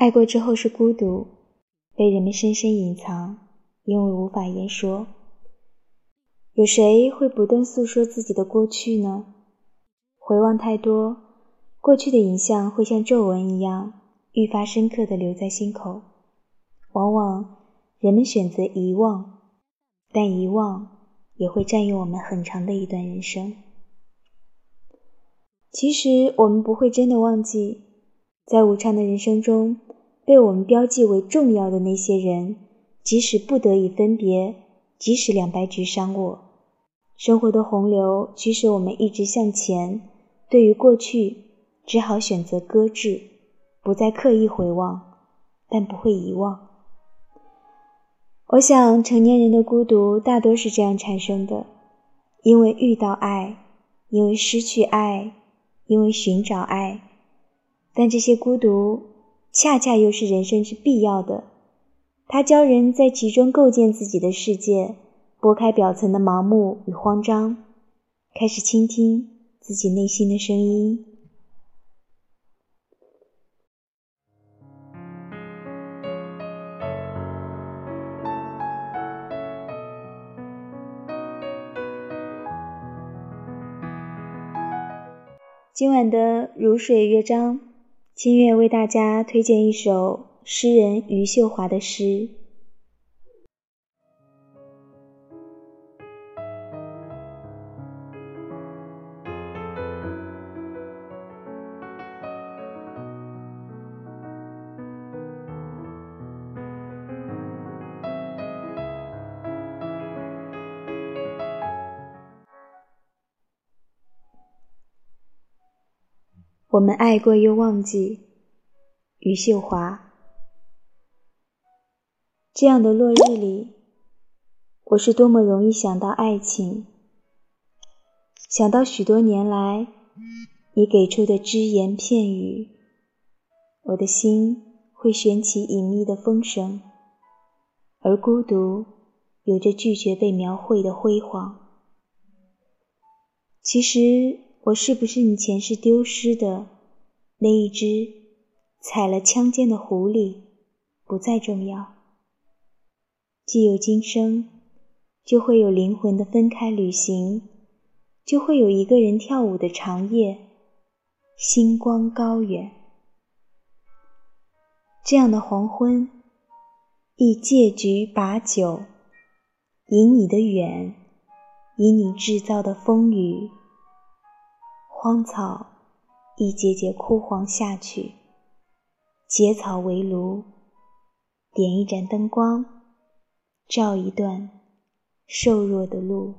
爱过之后是孤独，被人们深深隐藏，因为无法言说。有谁会不断诉说自己的过去呢？回望太多，过去的影像会像皱纹一样，愈发深刻地留在心口。往往人们选择遗忘，但遗忘也会占用我们很长的一段人生。其实我们不会真的忘记，在无常的人生中，被我们标记为重要的那些人，即使不得已分别，即使两败俱伤过。生活的洪流驱使我们一直向前，对于过去，只好选择搁置，不再刻意回望，但不会遗忘。我想，成年人的孤独大多是这样产生的：因为遇到爱，因为失去爱，因为寻找爱。但这些孤独，恰恰又是人生之必要的，它教人在其中构建自己的世界。拨开表层的盲目与慌张，开始倾听自己内心的声音。今晚的如水乐章，清月为大家推荐一首诗人余秀华的诗。我们爱过又忘记，余秀华。这样的落日里，我是多么容易想到爱情，想到许多年来你给出的只言片语，我的心会旋起隐秘的风声，而孤独有着拒绝被描绘的辉煌。其实。我是不是你前世丢失的那一只踩了枪尖的狐狸，不再重要。既有今生，就会有灵魂的分开旅行，就会有一个人跳舞的长夜，星光高远。这样的黄昏，亦借局把酒，饮你的远，饮你制造的风雨。荒草一节节枯黄下去，结草为炉，点一盏灯光，照一段瘦弱的路。